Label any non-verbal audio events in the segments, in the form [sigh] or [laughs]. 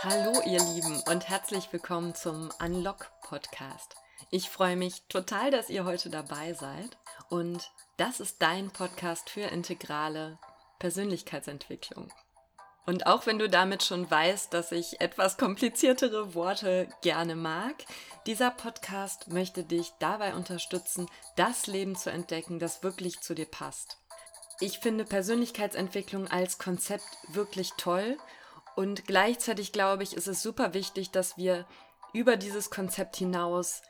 Hallo ihr Lieben und herzlich willkommen zum Unlock Podcast. Ich freue mich total, dass ihr heute dabei seid und das ist dein Podcast für integrale Persönlichkeitsentwicklung. Und auch wenn du damit schon weißt, dass ich etwas kompliziertere Worte gerne mag, dieser Podcast möchte dich dabei unterstützen, das Leben zu entdecken, das wirklich zu dir passt. Ich finde Persönlichkeitsentwicklung als Konzept wirklich toll und gleichzeitig glaube ich, ist es super wichtig, dass wir über dieses Konzept hinaus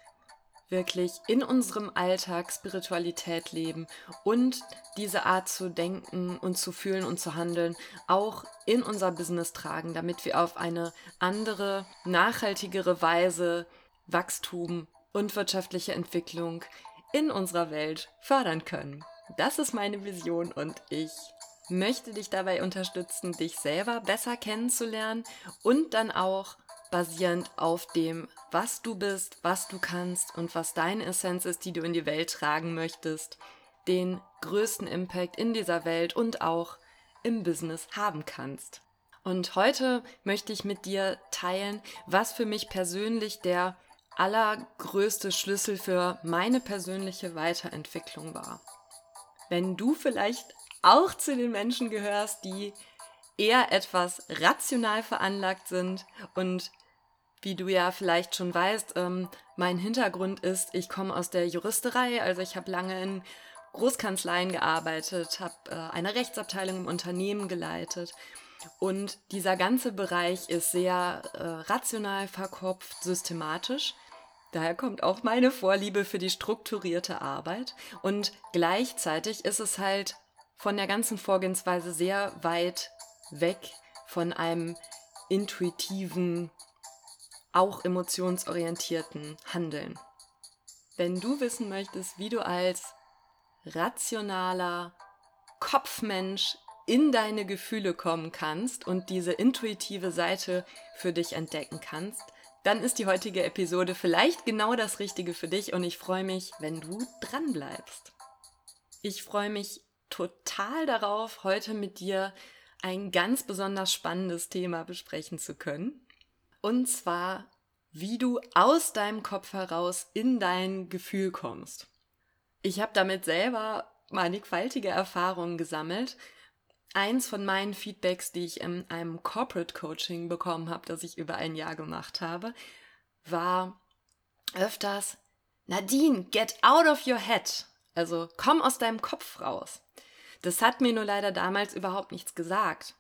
wirklich in unserem Alltag Spiritualität leben und diese Art zu denken und zu fühlen und zu handeln auch in unser Business tragen, damit wir auf eine andere, nachhaltigere Weise Wachstum und wirtschaftliche Entwicklung in unserer Welt fördern können. Das ist meine Vision und ich möchte dich dabei unterstützen, dich selber besser kennenzulernen und dann auch basierend auf dem, was du bist, was du kannst und was deine Essenz ist, die du in die Welt tragen möchtest, den größten Impact in dieser Welt und auch im Business haben kannst. Und heute möchte ich mit dir teilen, was für mich persönlich der allergrößte Schlüssel für meine persönliche Weiterentwicklung war. Wenn du vielleicht auch zu den Menschen gehörst, die eher etwas rational veranlagt sind. Und wie du ja vielleicht schon weißt, ähm, mein Hintergrund ist, ich komme aus der Juristerei, also ich habe lange in Großkanzleien gearbeitet, habe äh, eine Rechtsabteilung im Unternehmen geleitet. Und dieser ganze Bereich ist sehr äh, rational verkopft, systematisch. Daher kommt auch meine Vorliebe für die strukturierte Arbeit. Und gleichzeitig ist es halt von der ganzen Vorgehensweise sehr weit weg von einem intuitiven auch emotionsorientierten Handeln. Wenn du wissen möchtest, wie du als rationaler Kopfmensch in deine Gefühle kommen kannst und diese intuitive Seite für dich entdecken kannst, dann ist die heutige Episode vielleicht genau das Richtige für dich und ich freue mich, wenn du dran bleibst. Ich freue mich total darauf, heute mit dir ein ganz besonders spannendes Thema besprechen zu können. Und zwar, wie du aus deinem Kopf heraus in dein Gefühl kommst. Ich habe damit selber mannigfaltige Erfahrungen gesammelt. Eins von meinen Feedbacks, die ich in einem Corporate Coaching bekommen habe, das ich über ein Jahr gemacht habe, war öfters, Nadine, get out of your head. Also komm aus deinem Kopf raus. Das hat mir nur leider damals überhaupt nichts gesagt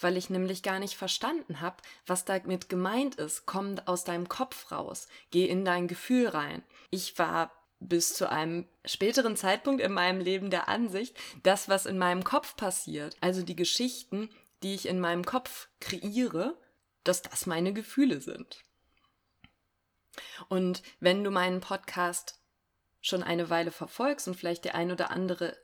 weil ich nämlich gar nicht verstanden habe, was damit gemeint ist. Komm aus deinem Kopf raus, geh in dein Gefühl rein. Ich war bis zu einem späteren Zeitpunkt in meinem Leben der Ansicht, das, was in meinem Kopf passiert, also die Geschichten, die ich in meinem Kopf kreiere, dass das meine Gefühle sind. Und wenn du meinen Podcast schon eine Weile verfolgst und vielleicht der ein oder andere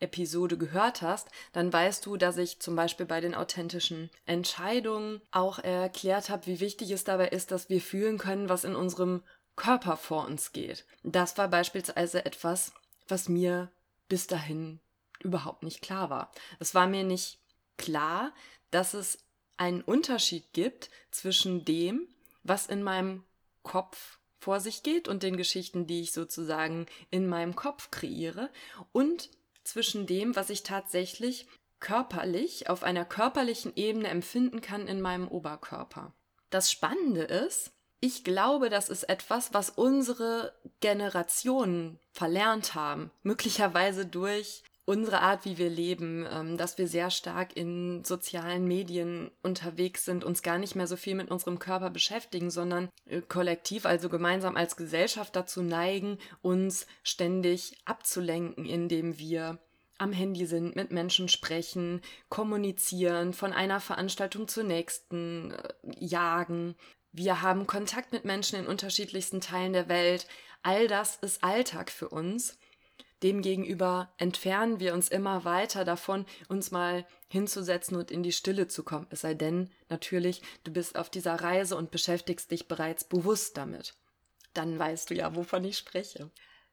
Episode gehört hast, dann weißt du, dass ich zum Beispiel bei den authentischen Entscheidungen auch erklärt habe, wie wichtig es dabei ist, dass wir fühlen können, was in unserem Körper vor uns geht. Das war beispielsweise etwas, was mir bis dahin überhaupt nicht klar war. Es war mir nicht klar, dass es einen Unterschied gibt zwischen dem, was in meinem Kopf vor sich geht und den Geschichten, die ich sozusagen in meinem Kopf kreiere und zwischen dem, was ich tatsächlich körperlich auf einer körperlichen Ebene empfinden kann in meinem Oberkörper. Das Spannende ist, ich glaube, das ist etwas, was unsere Generationen verlernt haben, möglicherweise durch unsere Art, wie wir leben, ähm, dass wir sehr stark in sozialen Medien unterwegs sind, uns gar nicht mehr so viel mit unserem Körper beschäftigen, sondern äh, kollektiv, also gemeinsam als Gesellschaft dazu neigen, uns ständig abzulenken, indem wir am Handy sind, mit Menschen sprechen, kommunizieren, von einer Veranstaltung zur nächsten äh, jagen. Wir haben Kontakt mit Menschen in unterschiedlichsten Teilen der Welt. All das ist Alltag für uns. Demgegenüber entfernen wir uns immer weiter davon, uns mal hinzusetzen und in die Stille zu kommen. Es sei denn, natürlich, du bist auf dieser Reise und beschäftigst dich bereits bewusst damit. Dann weißt du ja, wovon ich spreche.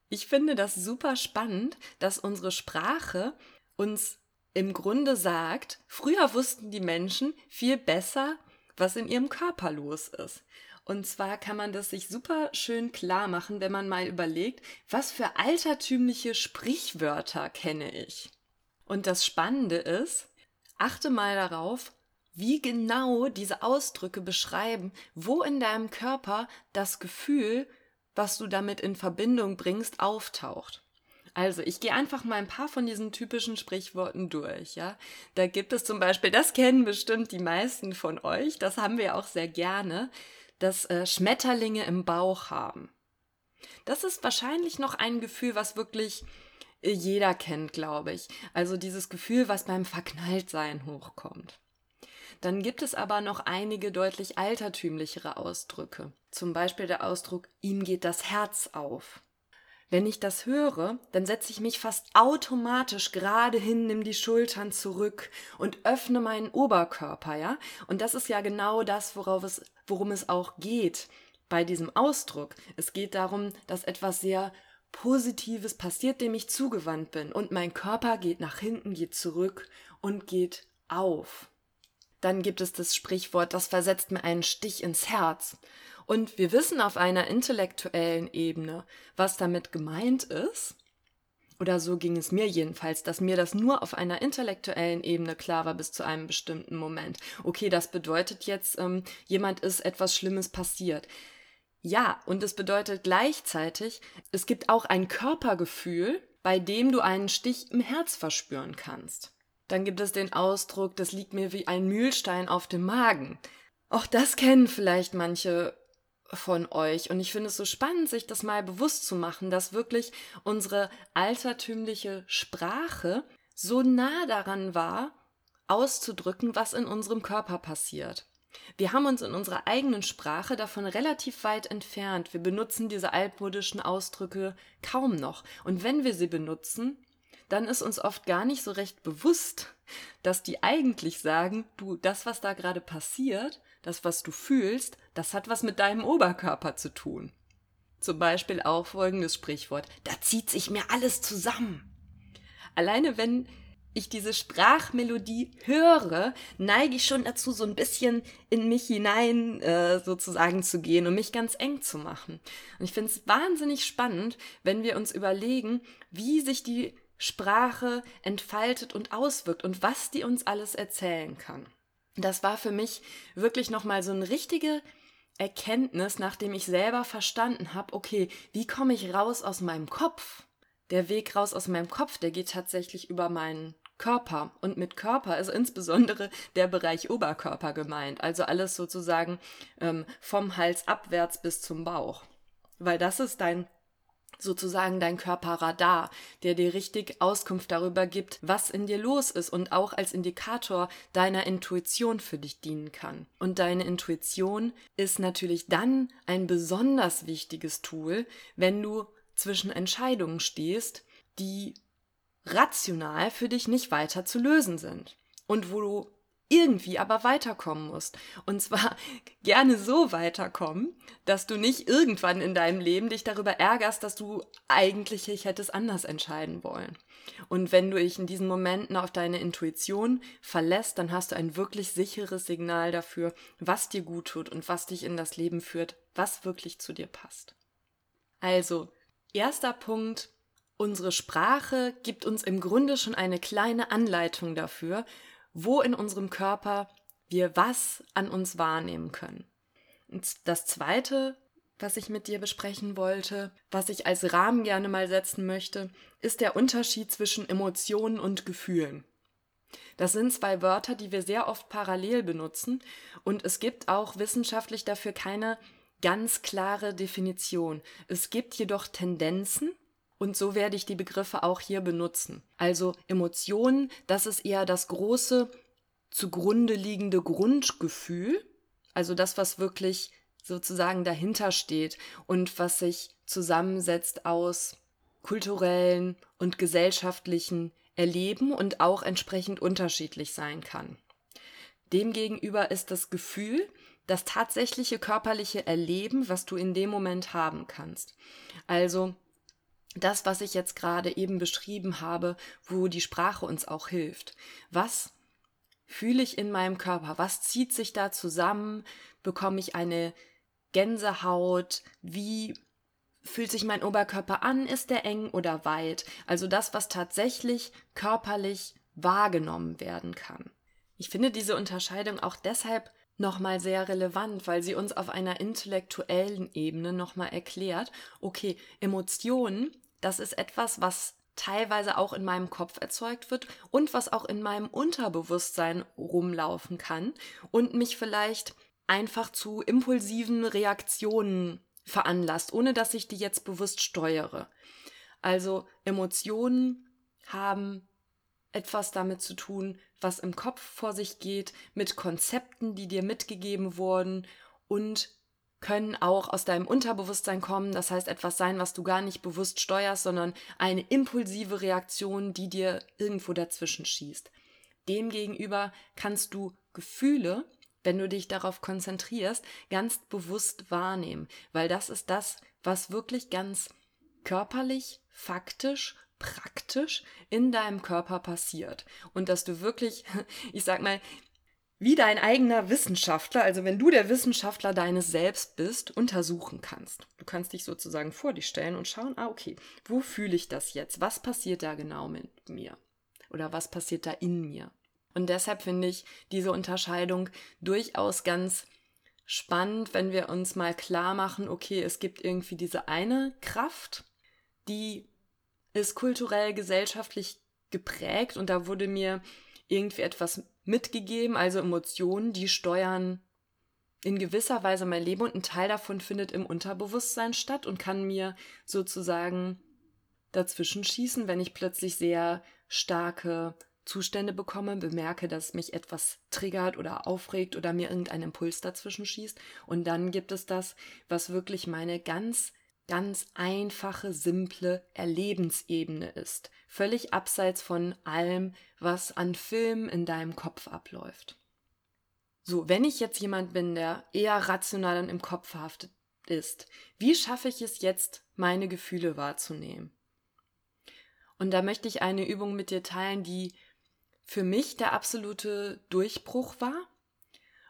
Ich finde das super spannend, dass unsere Sprache uns im Grunde sagt, früher wussten die Menschen viel besser, was in ihrem Körper los ist. Und zwar kann man das sich super schön klar machen, wenn man mal überlegt, was für altertümliche Sprichwörter kenne ich. Und das Spannende ist, achte mal darauf, wie genau diese Ausdrücke beschreiben, wo in deinem Körper das Gefühl, was du damit in Verbindung bringst, auftaucht. Also, ich gehe einfach mal ein paar von diesen typischen Sprichworten durch, ja. Da gibt es zum Beispiel, das kennen bestimmt die meisten von euch, das haben wir auch sehr gerne, dass äh, Schmetterlinge im Bauch haben. Das ist wahrscheinlich noch ein Gefühl, was wirklich äh, jeder kennt, glaube ich. Also dieses Gefühl, was beim Verknalltsein hochkommt. Dann gibt es aber noch einige deutlich altertümlichere Ausdrücke. Zum Beispiel der Ausdruck, ihm geht das Herz auf. Wenn ich das höre, dann setze ich mich fast automatisch gerade hin, nimm die Schultern zurück und öffne meinen Oberkörper, ja? Und das ist ja genau das, worauf es, worum es auch geht bei diesem Ausdruck. Es geht darum, dass etwas sehr Positives passiert, dem ich zugewandt bin. Und mein Körper geht nach hinten, geht zurück und geht auf. Dann gibt es das Sprichwort, das versetzt mir einen Stich ins Herz. Und wir wissen auf einer intellektuellen Ebene, was damit gemeint ist. Oder so ging es mir jedenfalls, dass mir das nur auf einer intellektuellen Ebene klar war bis zu einem bestimmten Moment. Okay, das bedeutet jetzt, ähm, jemand ist etwas Schlimmes passiert. Ja, und es bedeutet gleichzeitig, es gibt auch ein Körpergefühl, bei dem du einen Stich im Herz verspüren kannst. Dann gibt es den Ausdruck, das liegt mir wie ein Mühlstein auf dem Magen. Auch das kennen vielleicht manche von euch. Und ich finde es so spannend, sich das mal bewusst zu machen, dass wirklich unsere altertümliche Sprache so nah daran war, auszudrücken, was in unserem Körper passiert. Wir haben uns in unserer eigenen Sprache davon relativ weit entfernt. Wir benutzen diese altmodischen Ausdrücke kaum noch. Und wenn wir sie benutzen, dann ist uns oft gar nicht so recht bewusst, dass die eigentlich sagen, du, das, was da gerade passiert, das, was du fühlst, das hat was mit deinem Oberkörper zu tun. Zum Beispiel auch folgendes Sprichwort, da zieht sich mir alles zusammen. Alleine wenn ich diese Sprachmelodie höre, neige ich schon dazu, so ein bisschen in mich hinein äh, sozusagen zu gehen und mich ganz eng zu machen. Und ich finde es wahnsinnig spannend, wenn wir uns überlegen, wie sich die Sprache entfaltet und auswirkt und was die uns alles erzählen kann das war für mich wirklich nochmal so eine richtige Erkenntnis, nachdem ich selber verstanden habe, okay, wie komme ich raus aus meinem Kopf? Der Weg raus aus meinem Kopf, der geht tatsächlich über meinen Körper. Und mit Körper ist insbesondere der Bereich Oberkörper gemeint. Also alles sozusagen ähm, vom Hals abwärts bis zum Bauch. Weil das ist dein sozusagen dein Körperradar, der dir richtig Auskunft darüber gibt, was in dir los ist und auch als Indikator deiner Intuition für dich dienen kann. Und deine Intuition ist natürlich dann ein besonders wichtiges Tool, wenn du zwischen Entscheidungen stehst, die rational für dich nicht weiter zu lösen sind und wo du irgendwie aber weiterkommen musst. Und zwar [laughs] gerne so weiterkommen, dass du nicht irgendwann in deinem Leben dich darüber ärgerst, dass du eigentlich dich hättest anders entscheiden wollen. Und wenn du dich in diesen Momenten auf deine Intuition verlässt, dann hast du ein wirklich sicheres Signal dafür, was dir gut tut und was dich in das Leben führt, was wirklich zu dir passt. Also, erster Punkt, unsere Sprache gibt uns im Grunde schon eine kleine Anleitung dafür, wo in unserem Körper wir was an uns wahrnehmen können. Und das Zweite, was ich mit dir besprechen wollte, was ich als Rahmen gerne mal setzen möchte, ist der Unterschied zwischen Emotionen und Gefühlen. Das sind zwei Wörter, die wir sehr oft parallel benutzen und es gibt auch wissenschaftlich dafür keine ganz klare Definition. Es gibt jedoch Tendenzen und so werde ich die Begriffe auch hier benutzen. Also Emotionen, das ist eher das große zugrunde liegende Grundgefühl, also das, was wirklich sozusagen dahinter steht und was sich zusammensetzt aus kulturellen und gesellschaftlichen Erleben und auch entsprechend unterschiedlich sein kann. Demgegenüber ist das Gefühl das tatsächliche körperliche Erleben, was du in dem Moment haben kannst. Also das, was ich jetzt gerade eben beschrieben habe, wo die Sprache uns auch hilft. Was fühle ich in meinem Körper? Was zieht sich da zusammen? Bekomme ich eine Gänsehaut? Wie fühlt sich mein Oberkörper an? Ist der eng oder weit? Also das, was tatsächlich körperlich wahrgenommen werden kann. Ich finde diese Unterscheidung auch deshalb nochmal sehr relevant, weil sie uns auf einer intellektuellen Ebene nochmal erklärt, okay, Emotionen, das ist etwas, was teilweise auch in meinem Kopf erzeugt wird und was auch in meinem Unterbewusstsein rumlaufen kann und mich vielleicht einfach zu impulsiven Reaktionen veranlasst, ohne dass ich die jetzt bewusst steuere. Also Emotionen haben etwas damit zu tun, was im Kopf vor sich geht, mit Konzepten, die dir mitgegeben wurden und können auch aus deinem Unterbewusstsein kommen, das heißt etwas sein, was du gar nicht bewusst steuerst, sondern eine impulsive Reaktion, die dir irgendwo dazwischen schießt. Demgegenüber kannst du Gefühle, wenn du dich darauf konzentrierst, ganz bewusst wahrnehmen, weil das ist das, was wirklich ganz körperlich, faktisch praktisch in deinem Körper passiert. Und dass du wirklich, [laughs] ich sag mal, wie dein eigener Wissenschaftler, also wenn du der Wissenschaftler deines Selbst bist, untersuchen kannst. Du kannst dich sozusagen vor dich stellen und schauen, ah, okay, wo fühle ich das jetzt? Was passiert da genau mit mir? Oder was passiert da in mir? Und deshalb finde ich diese Unterscheidung durchaus ganz spannend, wenn wir uns mal klar machen, okay, es gibt irgendwie diese eine Kraft, die ist kulturell, gesellschaftlich geprägt und da wurde mir irgendwie etwas mitgegeben, also Emotionen, die steuern in gewisser Weise mein Leben und ein Teil davon findet im Unterbewusstsein statt und kann mir sozusagen dazwischen schießen, wenn ich plötzlich sehr starke Zustände bekomme, bemerke, dass mich etwas triggert oder aufregt oder mir irgendein Impuls dazwischen schießt. Und dann gibt es das, was wirklich meine ganz ganz einfache, simple Erlebensebene ist, völlig abseits von allem, was an Filmen in deinem Kopf abläuft. So, wenn ich jetzt jemand bin, der eher rational und im Kopf verhaftet ist, wie schaffe ich es jetzt, meine Gefühle wahrzunehmen? Und da möchte ich eine Übung mit dir teilen, die für mich der absolute Durchbruch war.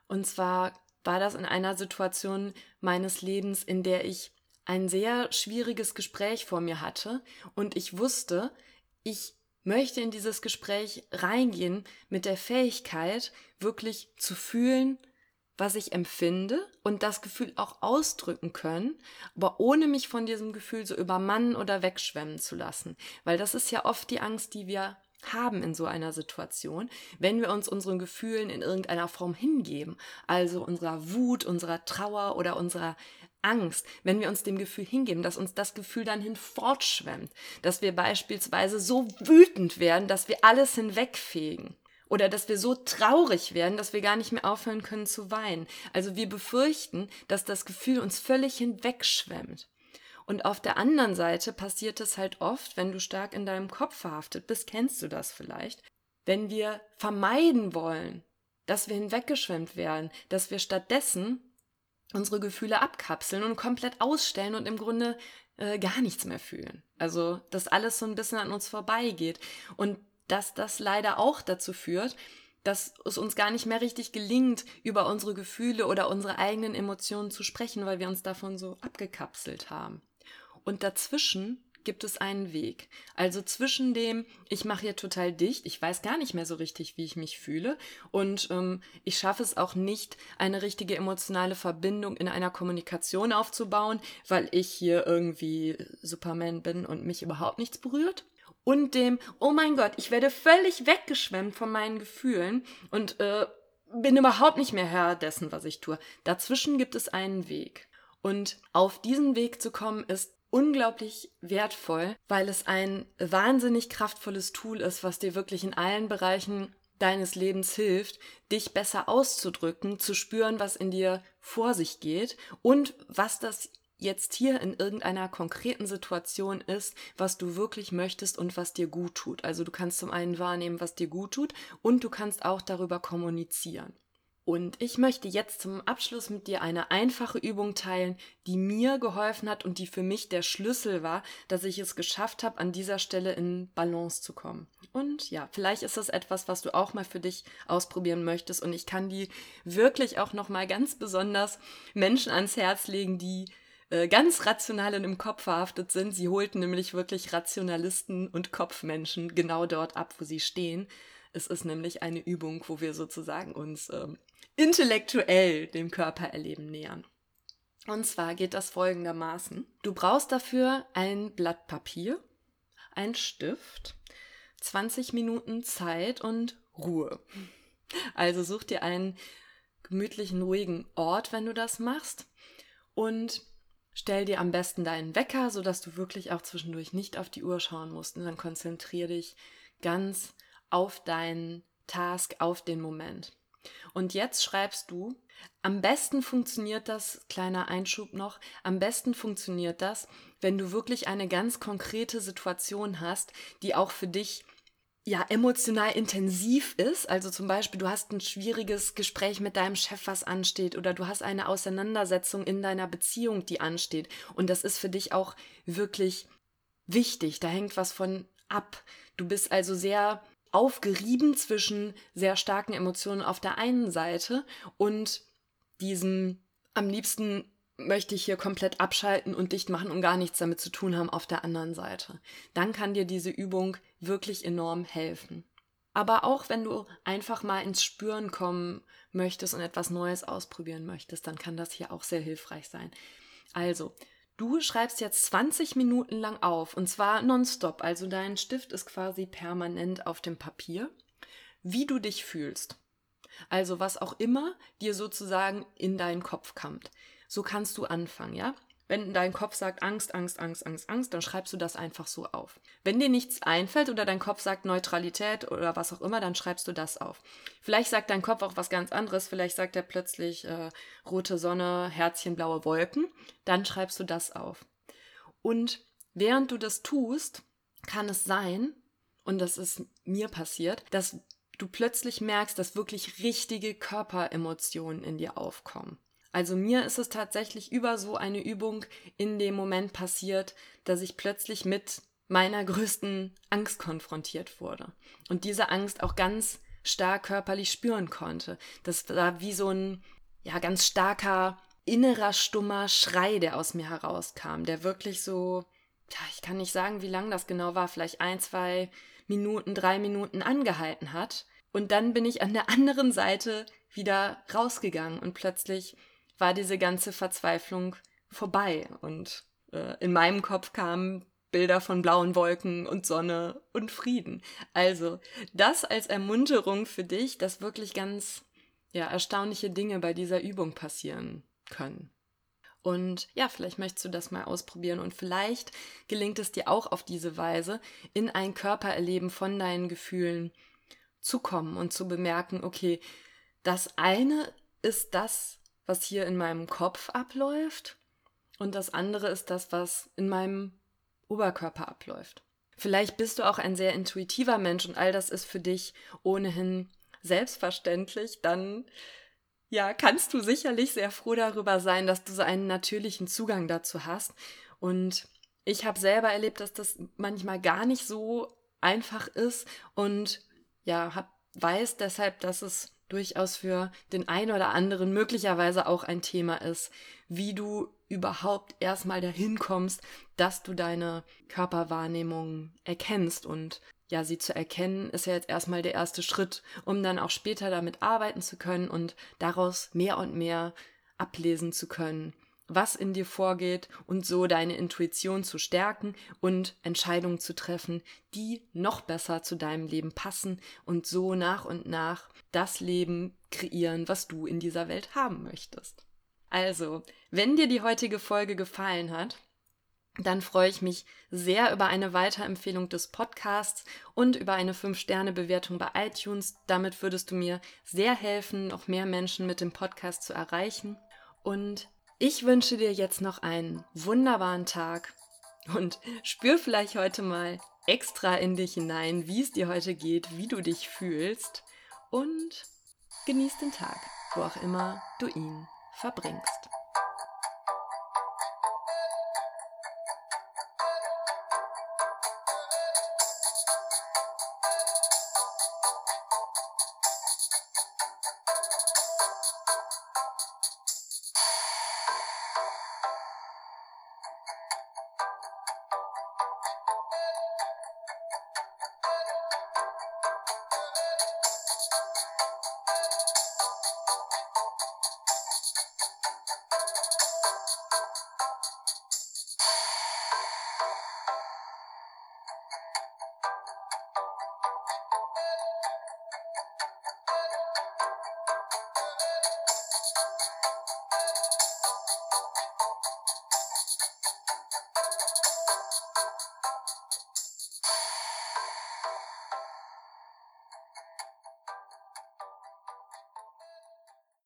Und zwar war das in einer Situation meines Lebens, in der ich ein sehr schwieriges Gespräch vor mir hatte und ich wusste, ich möchte in dieses Gespräch reingehen mit der Fähigkeit, wirklich zu fühlen, was ich empfinde und das Gefühl auch ausdrücken können, aber ohne mich von diesem Gefühl so übermannen oder wegschwemmen zu lassen. Weil das ist ja oft die Angst, die wir haben in so einer Situation, wenn wir uns unseren Gefühlen in irgendeiner Form hingeben, also unserer Wut, unserer Trauer oder unserer Angst, wenn wir uns dem Gefühl hingeben, dass uns das Gefühl dann hinfortschwemmt, dass wir beispielsweise so wütend werden, dass wir alles hinwegfegen. Oder dass wir so traurig werden, dass wir gar nicht mehr aufhören können zu weinen. Also wir befürchten, dass das Gefühl uns völlig hinwegschwemmt. Und auf der anderen Seite passiert es halt oft, wenn du stark in deinem Kopf verhaftet bist, kennst du das vielleicht, wenn wir vermeiden wollen, dass wir hinweggeschwemmt werden, dass wir stattdessen unsere Gefühle abkapseln und komplett ausstellen und im Grunde äh, gar nichts mehr fühlen. Also, dass alles so ein bisschen an uns vorbeigeht. Und dass das leider auch dazu führt, dass es uns gar nicht mehr richtig gelingt, über unsere Gefühle oder unsere eigenen Emotionen zu sprechen, weil wir uns davon so abgekapselt haben. Und dazwischen gibt es einen Weg. Also zwischen dem, ich mache hier total dicht, ich weiß gar nicht mehr so richtig, wie ich mich fühle und ähm, ich schaffe es auch nicht, eine richtige emotionale Verbindung in einer Kommunikation aufzubauen, weil ich hier irgendwie Superman bin und mich überhaupt nichts berührt. Und dem, oh mein Gott, ich werde völlig weggeschwemmt von meinen Gefühlen und äh, bin überhaupt nicht mehr Herr dessen, was ich tue. Dazwischen gibt es einen Weg. Und auf diesen Weg zu kommen, ist unglaublich wertvoll, weil es ein wahnsinnig kraftvolles Tool ist, was dir wirklich in allen Bereichen deines Lebens hilft, dich besser auszudrücken, zu spüren, was in dir vor sich geht und was das jetzt hier in irgendeiner konkreten Situation ist, was du wirklich möchtest und was dir gut tut. Also du kannst zum einen wahrnehmen, was dir gut tut und du kannst auch darüber kommunizieren. Und ich möchte jetzt zum Abschluss mit dir eine einfache Übung teilen, die mir geholfen hat und die für mich der Schlüssel war, dass ich es geschafft habe, an dieser Stelle in Balance zu kommen. Und ja, vielleicht ist das etwas, was du auch mal für dich ausprobieren möchtest. Und ich kann die wirklich auch noch mal ganz besonders Menschen ans Herz legen, die äh, ganz rational und im Kopf verhaftet sind. Sie holten nämlich wirklich Rationalisten und Kopfmenschen genau dort ab, wo sie stehen. Es ist nämlich eine Übung, wo wir sozusagen uns ähm, intellektuell dem Körpererleben nähern. Und zwar geht das folgendermaßen. Du brauchst dafür ein Blatt Papier, ein Stift, 20 Minuten Zeit und Ruhe. Also such dir einen gemütlichen, ruhigen Ort, wenn du das machst. Und stell dir am besten deinen Wecker, sodass du wirklich auch zwischendurch nicht auf die Uhr schauen musst. Und dann konzentriere dich ganz auf deinen Task, auf den Moment. Und jetzt schreibst du, am besten funktioniert das, kleiner Einschub noch, am besten funktioniert das, wenn du wirklich eine ganz konkrete Situation hast, die auch für dich ja emotional intensiv ist. Also zum Beispiel, du hast ein schwieriges Gespräch mit deinem Chef, was ansteht, oder du hast eine Auseinandersetzung in deiner Beziehung, die ansteht. Und das ist für dich auch wirklich wichtig. Da hängt was von ab. Du bist also sehr aufgerieben zwischen sehr starken Emotionen auf der einen Seite und diesem am liebsten möchte ich hier komplett abschalten und dicht machen und gar nichts damit zu tun haben auf der anderen Seite. Dann kann dir diese Übung wirklich enorm helfen. Aber auch wenn du einfach mal ins Spüren kommen möchtest und etwas Neues ausprobieren möchtest, dann kann das hier auch sehr hilfreich sein. Also, Du schreibst jetzt 20 Minuten lang auf und zwar nonstop. Also dein Stift ist quasi permanent auf dem Papier, wie du dich fühlst. Also was auch immer dir sozusagen in deinen Kopf kommt. So kannst du anfangen, ja? Wenn dein Kopf sagt Angst, Angst, Angst, Angst, Angst, dann schreibst du das einfach so auf. Wenn dir nichts einfällt oder dein Kopf sagt Neutralität oder was auch immer, dann schreibst du das auf. Vielleicht sagt dein Kopf auch was ganz anderes. Vielleicht sagt er plötzlich äh, rote Sonne, Herzchen, blaue Wolken. Dann schreibst du das auf. Und während du das tust, kann es sein, und das ist mir passiert, dass du plötzlich merkst, dass wirklich richtige Körperemotionen in dir aufkommen. Also mir ist es tatsächlich über so eine Übung in dem Moment passiert, dass ich plötzlich mit meiner größten Angst konfrontiert wurde und diese Angst auch ganz stark körperlich spüren konnte. Das war wie so ein ja ganz starker innerer stummer Schrei, der aus mir herauskam, der wirklich so ja, ich kann nicht sagen, wie lang das genau war, vielleicht ein, zwei Minuten, drei Minuten angehalten hat. Und dann bin ich an der anderen Seite wieder rausgegangen und plötzlich war diese ganze Verzweiflung vorbei. Und äh, in meinem Kopf kamen Bilder von blauen Wolken und Sonne und Frieden. Also das als Ermunterung für dich, dass wirklich ganz ja, erstaunliche Dinge bei dieser Übung passieren können. Und ja, vielleicht möchtest du das mal ausprobieren und vielleicht gelingt es dir auch auf diese Weise, in ein Körpererleben von deinen Gefühlen zu kommen und zu bemerken, okay, das eine ist das, was hier in meinem Kopf abläuft und das andere ist das, was in meinem Oberkörper abläuft. Vielleicht bist du auch ein sehr intuitiver Mensch und all das ist für dich ohnehin selbstverständlich, dann ja, kannst du sicherlich sehr froh darüber sein, dass du so einen natürlichen Zugang dazu hast. Und ich habe selber erlebt, dass das manchmal gar nicht so einfach ist und ja, hab, weiß deshalb, dass es durchaus für den einen oder anderen möglicherweise auch ein Thema ist, wie du überhaupt erstmal dahin kommst, dass du deine Körperwahrnehmung erkennst. Und ja, sie zu erkennen, ist ja jetzt erstmal der erste Schritt, um dann auch später damit arbeiten zu können und daraus mehr und mehr ablesen zu können, was in dir vorgeht und so deine Intuition zu stärken und Entscheidungen zu treffen, die noch besser zu deinem Leben passen und so nach und nach das Leben kreieren, was du in dieser Welt haben möchtest. Also, wenn dir die heutige Folge gefallen hat, dann freue ich mich sehr über eine Weiterempfehlung des Podcasts und über eine 5-Sterne-Bewertung bei iTunes. Damit würdest du mir sehr helfen, noch mehr Menschen mit dem Podcast zu erreichen. Und ich wünsche dir jetzt noch einen wunderbaren Tag und spür vielleicht heute mal extra in dich hinein, wie es dir heute geht, wie du dich fühlst und genieß den Tag. wo auch immer du ihn verbringst.